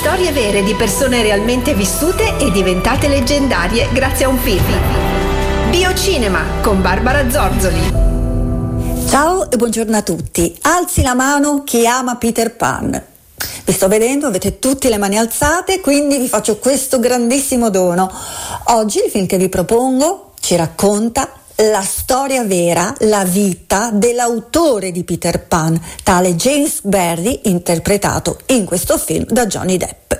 Storie vere di persone realmente vissute e diventate leggendarie grazie a un film. Biocinema con Barbara Zorzoli. Ciao e buongiorno a tutti. Alzi la mano chi ama Peter Pan. Vi sto vedendo, avete tutte le mani alzate, quindi vi faccio questo grandissimo dono. Oggi il film che vi propongo ci racconta la storia vera, la vita dell'autore di Peter Pan, tale James Barry, interpretato in questo film da Johnny Depp.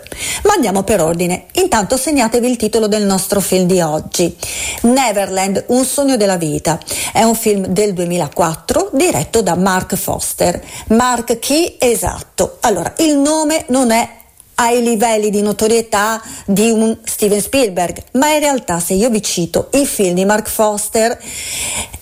Ma andiamo per ordine. Intanto segnatevi il titolo del nostro film di oggi. Neverland, un sogno della vita. È un film del 2004 diretto da Mark Foster. Mark chi? Esatto. Allora, il nome non è ai livelli di notorietà di un Steven Spielberg, ma in realtà se io vi cito i film di Mark Foster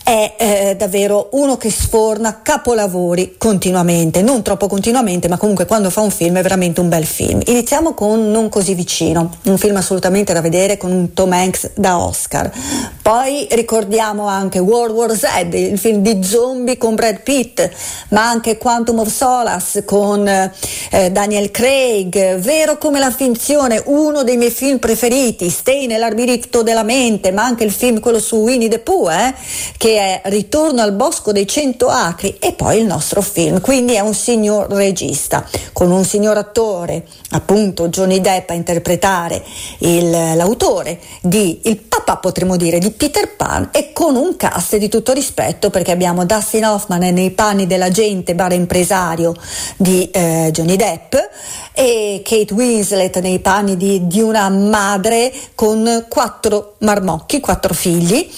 è eh, davvero uno che sforna capolavori continuamente, non troppo continuamente, ma comunque quando fa un film è veramente un bel film. Iniziamo con Non così vicino, un film assolutamente da vedere con un Tom Hanks da Oscar. Poi ricordiamo anche World War Z, il film di zombie con Brad Pitt, ma anche Quantum of Solace con eh, Daniel Craig, Vero come la finzione, uno dei miei film preferiti, Stay nell'arbitrio della mente, ma anche il film quello su Winnie the Pooh, eh, che è Ritorno al bosco dei cento acri e poi il nostro film. Quindi è un signor regista con un signor attore, appunto Johnny Depp a interpretare il, l'autore di il papà potremmo dire di Peter Pan e con un cast di tutto rispetto perché abbiamo Dustin Hoffman nei panni dell'agente bar impresario di eh, Johnny Depp e Kate Winslet nei panni di, di una madre con quattro marmocchi, quattro figli.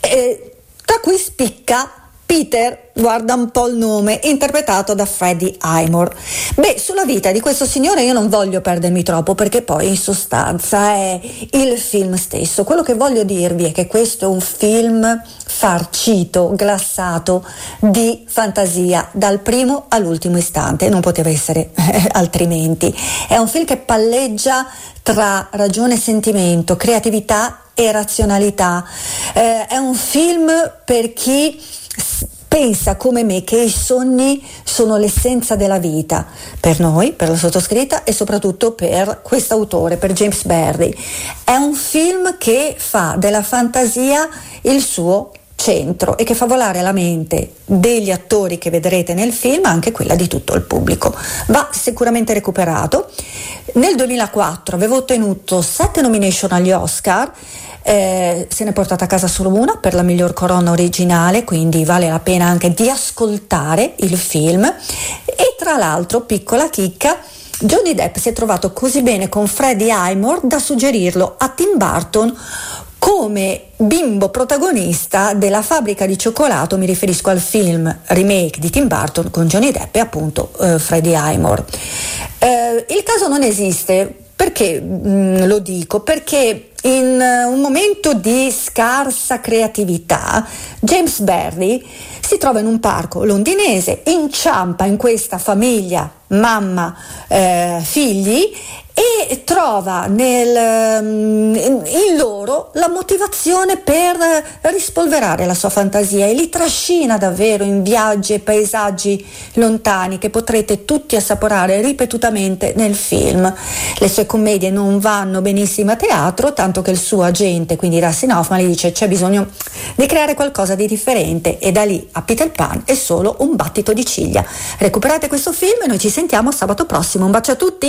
Eh, tra cui spicca Peter, guarda un po' il nome, interpretato da Freddie Highmore. Beh, sulla vita di questo signore io non voglio perdermi troppo perché poi in sostanza è il film stesso. Quello che voglio dirvi è che questo è un film farcito, glassato di fantasia dal primo all'ultimo istante, non poteva essere eh, altrimenti. È un film che palleggia tra ragione e sentimento, creatività e razionalità. Eh, è un film per chi pensa come me che i sogni sono l'essenza della vita, per noi, per la sottoscritta e soprattutto per quest'autore, per James Barry. È un film che fa della fantasia il suo centro e che fa volare la mente degli attori che vedrete nel film, anche quella di tutto il pubblico. Va sicuramente recuperato. Nel 2004 avevo ottenuto sette nomination agli Oscar, eh, se ne è portata a casa solo una per la miglior corona originale, quindi vale la pena anche di ascoltare il film. E tra l'altro, piccola chicca, Johnny Depp si è trovato così bene con Freddie Highmore da suggerirlo a Tim Burton come bimbo protagonista della fabbrica di cioccolato, mi riferisco al film remake di Tim Burton con Johnny Depp e appunto eh, Freddie Highmore. Eh, il caso non esiste, perché mh, mm, lo dico? Perché in uh, un momento di scarsa creatività, James Barry si trova in un parco londinese, inciampa in questa famiglia, mamma, eh, figli e trova nel, mm, in loro la motivazione per rispolverare la sua fantasia e li trascina davvero in viaggi e paesaggi lontani che potrete tutti assaporare ripetutamente nel film. Le sue commedie non vanno benissimo a teatro, tanto che il suo agente, quindi Dustin Hoffman, gli dice c'è bisogno di creare qualcosa di differente e da lì a Peter Pan è solo un battito di ciglia. Recuperate questo film e noi ci sentiamo sabato prossimo. Un bacio a tutti!